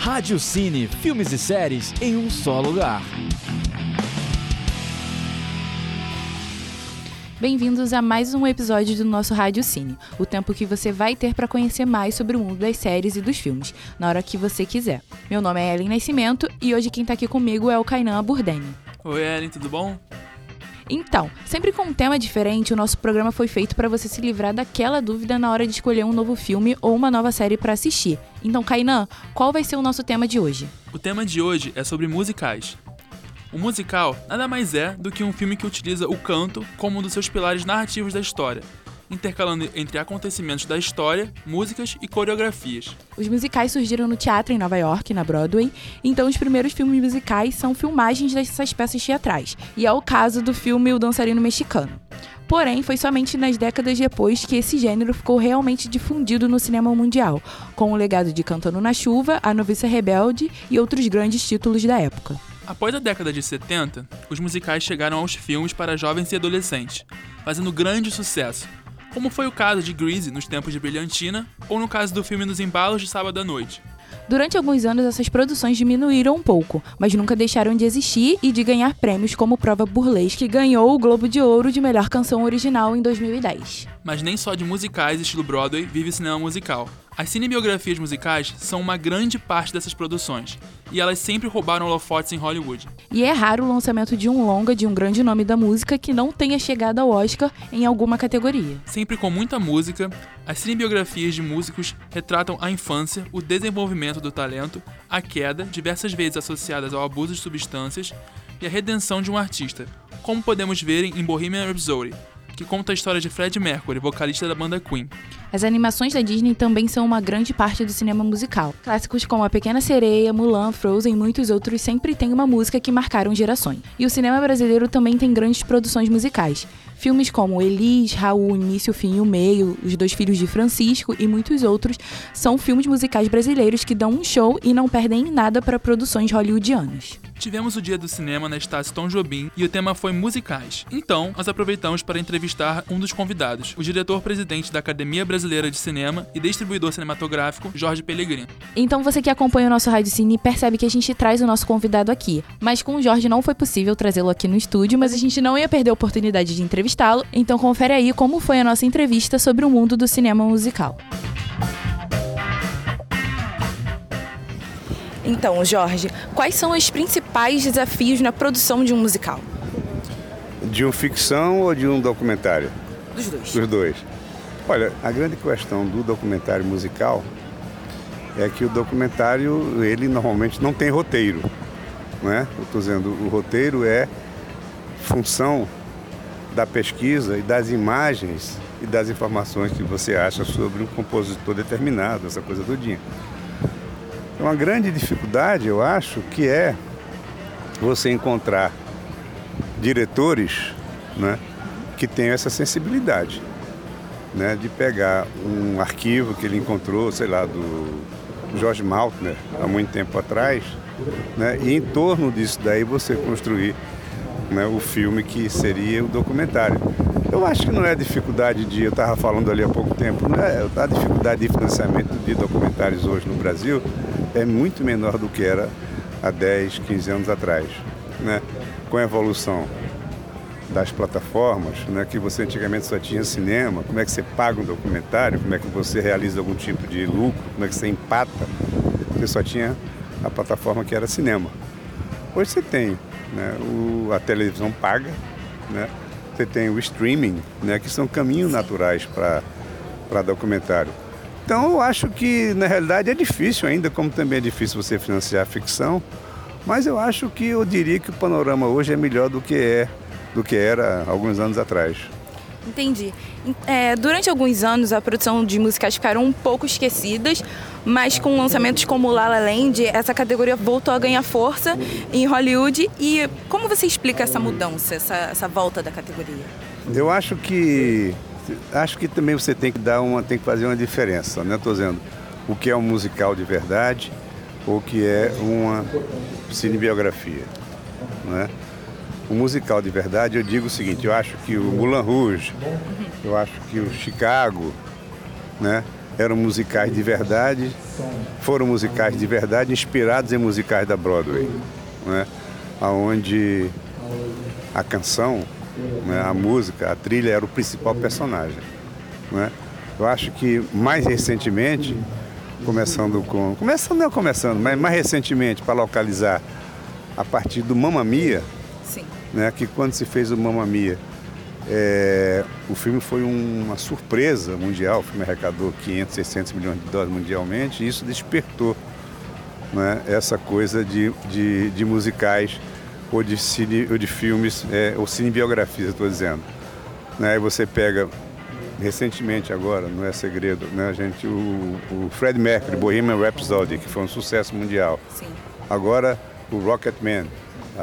Rádio Cine, filmes e séries em um só lugar. Bem-vindos a mais um episódio do nosso Rádio Cine, o tempo que você vai ter para conhecer mais sobre o mundo das séries e dos filmes, na hora que você quiser. Meu nome é Ellen Nascimento e hoje quem tá aqui comigo é o Kainan Burdeni. Oi, Ellen, tudo bom? Então, sempre com um tema diferente, o nosso programa foi feito para você se livrar daquela dúvida na hora de escolher um novo filme ou uma nova série para assistir. Então, Kainan, qual vai ser o nosso tema de hoje? O tema de hoje é sobre musicais. O musical nada mais é do que um filme que utiliza o canto como um dos seus pilares narrativos da história, intercalando entre acontecimentos da história, músicas e coreografias. Os musicais surgiram no teatro em Nova York, na Broadway, então os primeiros filmes musicais são filmagens dessas peças teatrais, e é o caso do filme O Dançarino Mexicano. Porém, foi somente nas décadas depois que esse gênero ficou realmente difundido no cinema mundial, com o legado de Cantando na Chuva, A Noviça Rebelde e outros grandes títulos da época. Após a década de 70, os musicais chegaram aos filmes para jovens e adolescentes, fazendo grande sucesso, como foi o caso de Grease nos tempos de Brilhantina, ou no caso do filme Nos Embalos de Sábado à Noite. Durante alguns anos, essas produções diminuíram um pouco, mas nunca deixaram de existir e de ganhar prêmios como Prova Burlesque, que ganhou o Globo de Ouro de Melhor Canção Original em 2010. Mas nem só de musicais estilo Broadway vive cinema musical. As cinebiografias musicais são uma grande parte dessas produções, e elas sempre roubaram holofotes em Hollywood. E é raro o lançamento de um longa de um grande nome da música que não tenha chegado ao Oscar em alguma categoria. Sempre com muita música, as cinebiografias de músicos retratam a infância, o desenvolvimento do talento, a queda, diversas vezes associadas ao abuso de substâncias, e a redenção de um artista, como podemos ver em Bohemian Rhapsody, que conta a história de Fred Mercury, vocalista da banda Queen. As animações da Disney também são uma grande parte do cinema musical. Clássicos como A Pequena Sereia, Mulan, Frozen e muitos outros sempre têm uma música que marcaram gerações. E o cinema brasileiro também tem grandes produções musicais. Filmes como Elis, Raul, Início, Fim e o Meio, Os Dois Filhos de Francisco e muitos outros são filmes musicais brasileiros que dão um show e não perdem nada para produções hollywoodianas. Tivemos o Dia do Cinema na Estácio Tom Jobim e o tema foi musicais. Então, nós aproveitamos para entrevistar um dos convidados, o diretor-presidente da Academia Brasileira de Cinema e distribuidor cinematográfico, Jorge Pellegrini. Então, você que acompanha o nosso Rádio Cine percebe que a gente traz o nosso convidado aqui. Mas com o Jorge não foi possível trazê-lo aqui no estúdio, mas a gente não ia perder a oportunidade de entrevistá-lo. Então, confere aí como foi a nossa entrevista sobre o mundo do cinema musical. Então, Jorge, quais são os principais desafios na produção de um musical? De um ficção ou de um documentário? Dos dois. Dos dois. Olha, a grande questão do documentário musical é que o documentário, ele normalmente não tem roteiro. Né? Eu estou dizendo, o roteiro é função da pesquisa e das imagens e das informações que você acha sobre um compositor determinado, essa coisa todinha. É uma grande dificuldade, eu acho, que é você encontrar diretores né, que tenham essa sensibilidade. Né, de pegar um arquivo que ele encontrou, sei lá, do George Maltner, há muito tempo atrás, né, e em torno disso daí você construir né, o filme que seria o documentário. Eu acho que não é dificuldade de, eu estava falando ali há pouco tempo, não é a dificuldade de financiamento de documentários hoje no Brasil é muito menor do que era há 10, 15 anos atrás. Né? Com a evolução das plataformas, né, que você antigamente só tinha cinema, como é que você paga um documentário, como é que você realiza algum tipo de lucro, como é que você empata, você só tinha a plataforma que era cinema. Hoje você tem, né, o, a televisão paga, né, você tem o streaming, né, que são caminhos naturais para documentário. Então eu acho que na realidade é difícil ainda, como também é difícil você financiar a ficção, mas eu acho que eu diria que o panorama hoje é melhor do que é, do que era alguns anos atrás. Entendi. É, durante alguns anos a produção de musicais ficaram um pouco esquecidas, mas com lançamentos como La La Land, essa categoria voltou a ganhar força em Hollywood. E como você explica essa mudança, essa, essa volta da categoria? Eu acho que acho que também você tem que dar uma, tem que fazer uma diferença, né? Estou dizendo o que é um musical de verdade ou o que é uma cinebiografia, né? O musical de verdade, eu digo o seguinte, eu acho que o Moulin Rouge, eu acho que o Chicago, né? eram musicais de verdade, foram musicais de verdade, inspirados em musicais da Broadway, né? onde a canção, né, a música, a trilha era o principal personagem. Né? Eu acho que mais recentemente, começando com. Começando não começando, mas mais recentemente para localizar a partir do Mamma Mia. Né, que quando se fez o Mamma Mia, é, o filme foi uma surpresa mundial, o filme arrecadou 500, 600 milhões de dólares mundialmente, e isso despertou né, essa coisa de, de, de, musicais ou de, cine, ou de filmes, é, ou cinebiografias, estou dizendo. Né, você pega recentemente agora, não é segredo, né, a gente, o, o Fred Mercury, Bohemian Rhapsody, que foi um sucesso mundial. Sim. Agora o Rocketman,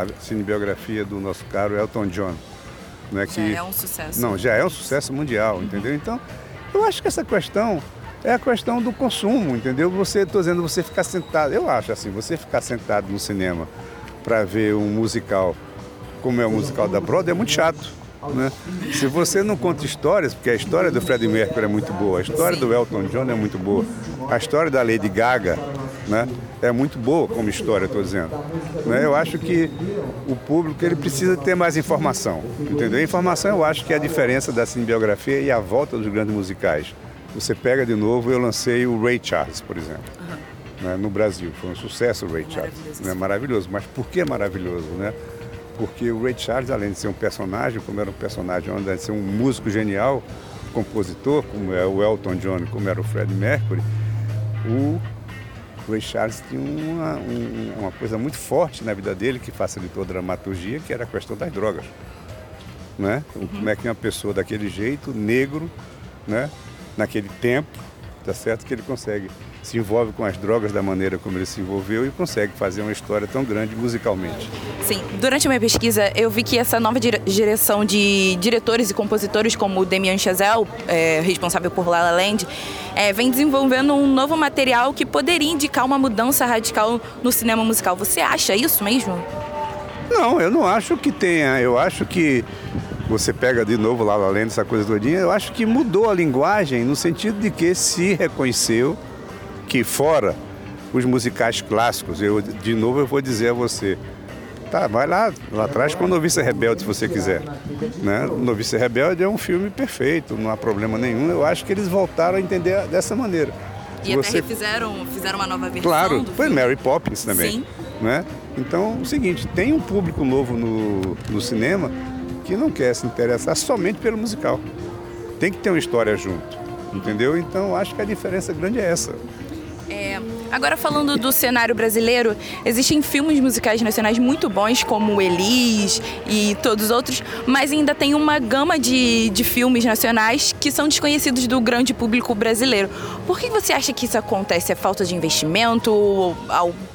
a cinebiografia do nosso caro Elton John. Né, que, já é um sucesso. Não, já é um sucesso mundial, entendeu? Então, eu acho que essa questão é a questão do consumo, entendeu? Você, estou dizendo, você ficar sentado, eu acho assim, você ficar sentado no cinema para ver um musical como é o musical da Broadway é muito chato. Né? Se você não conta histórias, porque a história do Freddie Mercury é muito boa, a história do Elton John é muito boa, a história da Lady Gaga né, é muito boa como história, estou dizendo. Né? Eu acho que o público ele precisa ter mais informação, entendeu? A informação eu acho que é a diferença da cinebiografia e a volta dos grandes musicais. Você pega de novo, eu lancei o Ray Charles, por exemplo. Uhum. Né, no Brasil, foi um sucesso o Ray Charles. Maravilhoso. Né, maravilhoso. Mas por que maravilhoso? Né? porque o Ray Charles, além de ser um personagem, como era um personagem, além de ser um músico genial, compositor, como é o Elton John, como era o Fred Mercury, o Ray Charles tinha uma, um, uma coisa muito forte na vida dele que facilitou a dramaturgia, que era a questão das drogas. Né? Uhum. Como é que uma pessoa daquele jeito, negro, né? naquele tempo, tá certo que ele consegue se envolve com as drogas da maneira como ele se envolveu e consegue fazer uma história tão grande musicalmente. Sim, durante a minha pesquisa eu vi que essa nova direção de diretores e compositores como o Damien Chazelle, é, responsável por La La Land, é, vem desenvolvendo um novo material que poderia indicar uma mudança radical no cinema musical. Você acha isso mesmo? Não, eu não acho que tenha. Eu acho que você pega de novo lá La Land, essa coisa todinha, eu acho que mudou a linguagem no sentido de que se reconheceu que fora os musicais clássicos, eu de novo eu vou dizer a você, tá, vai lá, lá atrás com Novice Rebelde se você quiser. Né? Novice Rebelde é um filme perfeito, não há problema nenhum. Eu acho que eles voltaram a entender dessa maneira. E você... até fizeram, fizeram uma nova versão. Claro, foi. Mary Poppins também. Sim. Né? Então, é o seguinte, tem um público novo no, no cinema que não quer se interessar somente pelo musical. Tem que ter uma história junto, entendeu? Então, acho que a diferença grande é essa. Agora falando do cenário brasileiro, existem filmes musicais nacionais muito bons, como Elis e todos os outros, mas ainda tem uma gama de, de filmes nacionais que são desconhecidos do grande público brasileiro. Por que você acha que isso acontece? É falta de investimento ou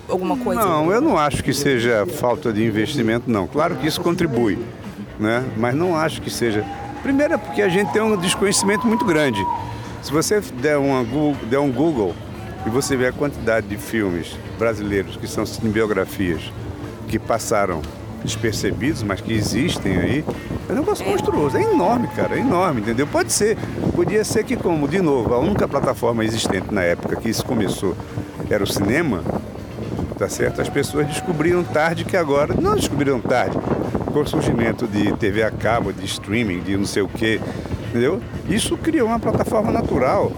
alguma coisa? Não, eu não acho que seja falta de investimento, não. Claro que isso contribui, né? mas não acho que seja. Primeiro é porque a gente tem um desconhecimento muito grande. Se você der, uma, der um Google e você vê a quantidade de filmes brasileiros que são cinebiografias que passaram despercebidos, mas que existem aí, é um negócio monstruoso. É enorme, cara, é enorme, entendeu? Pode ser. Podia ser que, como, de novo, a única plataforma existente na época que isso começou era o cinema, tá certo? As pessoas descobriram tarde que agora. Não descobriram tarde. Com o surgimento de TV a cabo, de streaming, de não sei o quê, entendeu? Isso criou uma plataforma natural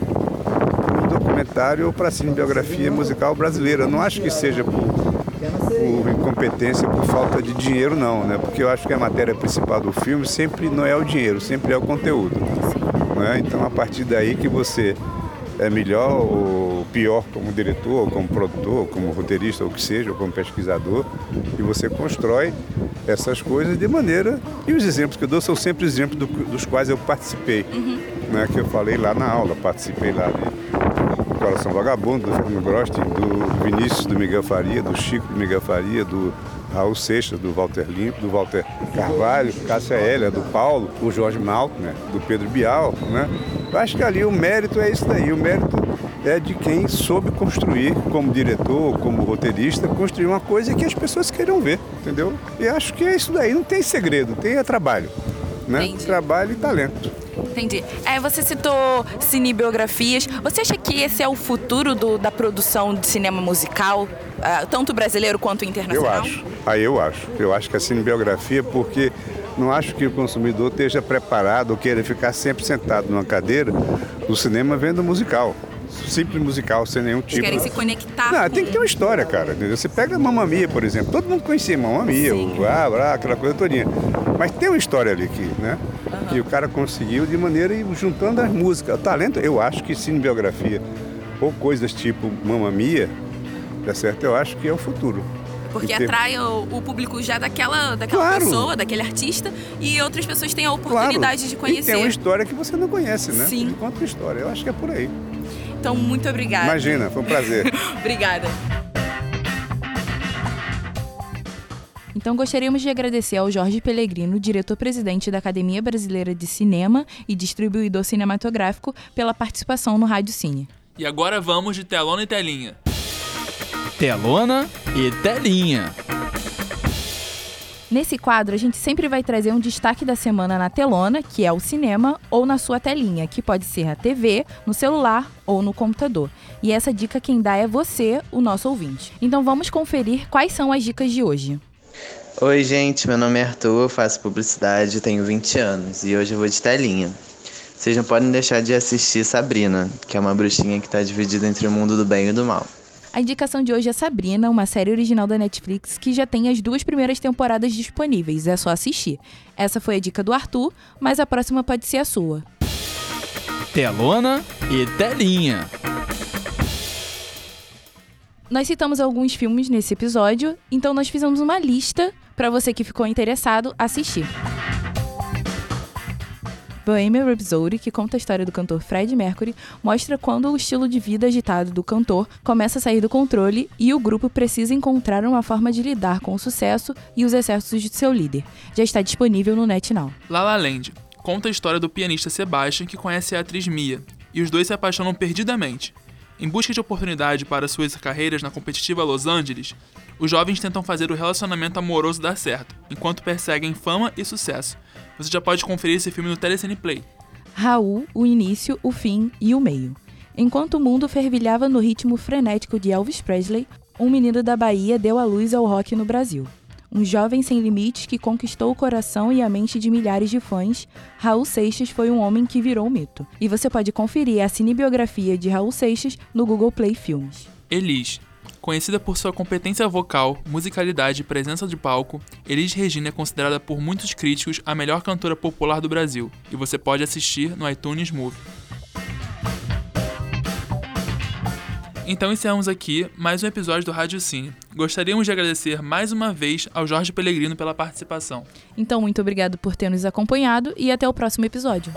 documentário para a cinebiografia musical brasileira. Não acho que seja por, por incompetência, por falta de dinheiro, não, né? Porque eu acho que a matéria principal do filme sempre não é o dinheiro, sempre é o conteúdo. Né? Então, a partir daí que você é melhor ou pior como diretor, ou como produtor, ou como roteirista, ou o que seja, ou como pesquisador, e você constrói essas coisas de maneira. E os exemplos que eu dou são sempre exemplos do, dos quais eu participei, uhum. né, que eu falei lá na aula, participei lá de Coração Vagabundo, do Fernando Grosti, do Vinícius do Miguel Faria, do Chico do Miguel Faria, do Raul Seixas, do Walter Limpo, do Walter Carvalho, Cássia Hélia, do Paulo, o Jorge Malto, né, do Pedro Bial. Né? Eu acho que ali o mérito é isso daí. O mérito é de quem soube construir, como diretor, como roteirista, construir uma coisa que as pessoas queiram ver, entendeu? E acho que é isso daí. Não tem segredo, tem é trabalho. Né? Trabalho e talento. Entendi. É, você citou cinebiografias. Você acha que esse é o futuro do, da produção de cinema musical, uh, tanto brasileiro quanto internacional? Eu acho. Aí eu acho. Eu acho que a cinebiografia, porque não acho que o consumidor esteja preparado ou queira ficar sempre sentado numa cadeira do cinema vendo musical simples musical, sem nenhum tipo. Eles querem se conectar. Não, com... tem que ter uma história, cara. Entendeu? Você pega Mamma Mia, por exemplo. Todo mundo conhecia Mamma Mia, o blá, blá, aquela coisa todinha. Mas tem uma história ali que, né? Uhum. Que o cara conseguiu de maneira juntando as músicas. O talento, eu acho que cinebiografia ou coisas tipo Mamma Mia, tá certo? Eu acho que é o futuro. Porque atrai o, o, público já daquela, daquela claro. pessoa, daquele artista, e outras pessoas têm a oportunidade claro. de conhecer. E tem uma história que você não conhece, né? Sim. Conta uma história. Eu acho que é por aí. Então, muito obrigada. Imagina, foi um prazer. obrigada. Então gostaríamos de agradecer ao Jorge Pellegrino, diretor-presidente da Academia Brasileira de Cinema e distribuidor cinematográfico, pela participação no Rádio Cine. E agora vamos de telona e telinha. Telona e telinha. Nesse quadro, a gente sempre vai trazer um destaque da semana na telona, que é o cinema, ou na sua telinha, que pode ser a TV, no celular ou no computador. E essa dica quem dá é você, o nosso ouvinte. Então vamos conferir quais são as dicas de hoje. Oi, gente, meu nome é Arthur, faço publicidade, tenho 20 anos e hoje eu vou de telinha. Vocês não podem deixar de assistir Sabrina, que é uma bruxinha que está dividida entre o mundo do bem e do mal. A indicação de hoje é Sabrina, uma série original da Netflix que já tem as duas primeiras temporadas disponíveis, é só assistir. Essa foi a dica do Arthur, mas a próxima pode ser a sua. Telona e telinha. Nós citamos alguns filmes nesse episódio, então nós fizemos uma lista para você que ficou interessado assistir. Bohemian Rhapsody, que conta a história do cantor Fred Mercury, mostra quando o estilo de vida agitado do cantor começa a sair do controle e o grupo precisa encontrar uma forma de lidar com o sucesso e os excessos de seu líder. Já está disponível no NetNow. La La Land conta a história do pianista Sebastian que conhece a atriz Mia, e os dois se apaixonam perdidamente. Em busca de oportunidade para suas carreiras na competitiva Los Angeles, os jovens tentam fazer o relacionamento amoroso dar certo, enquanto perseguem fama e sucesso, você já pode conferir esse filme no Telecine Play. Raul, o início, o fim e o meio. Enquanto o mundo fervilhava no ritmo frenético de Elvis Presley, um menino da Bahia deu a luz ao rock no Brasil. Um jovem sem limites que conquistou o coração e a mente de milhares de fãs, Raul Seixas foi um homem que virou mito. E você pode conferir a cinebiografia de Raul Seixas no Google Play Filmes. Elis, Conhecida por sua competência vocal, musicalidade e presença de palco, Elis Regina é considerada por muitos críticos a melhor cantora popular do Brasil, e você pode assistir no iTunes Movie. Então encerramos aqui mais um episódio do Rádio Cine. Gostaríamos de agradecer mais uma vez ao Jorge Pellegrino pela participação. Então, muito obrigado por ter nos acompanhado e até o próximo episódio.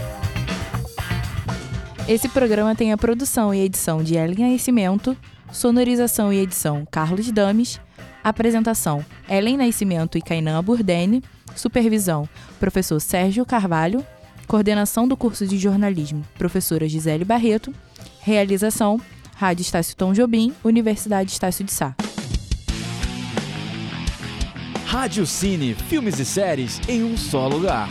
Esse programa tem a produção e edição de Ellen Nascimento, sonorização e edição Carlos Dames, apresentação Ellen Nascimento e Kainan Burdene, supervisão professor Sérgio Carvalho, coordenação do curso de jornalismo professora Gisele Barreto, realização Rádio Estácio Tom Jobim, Universidade Estácio de Sá. Rádio Cine, filmes e séries em um só lugar.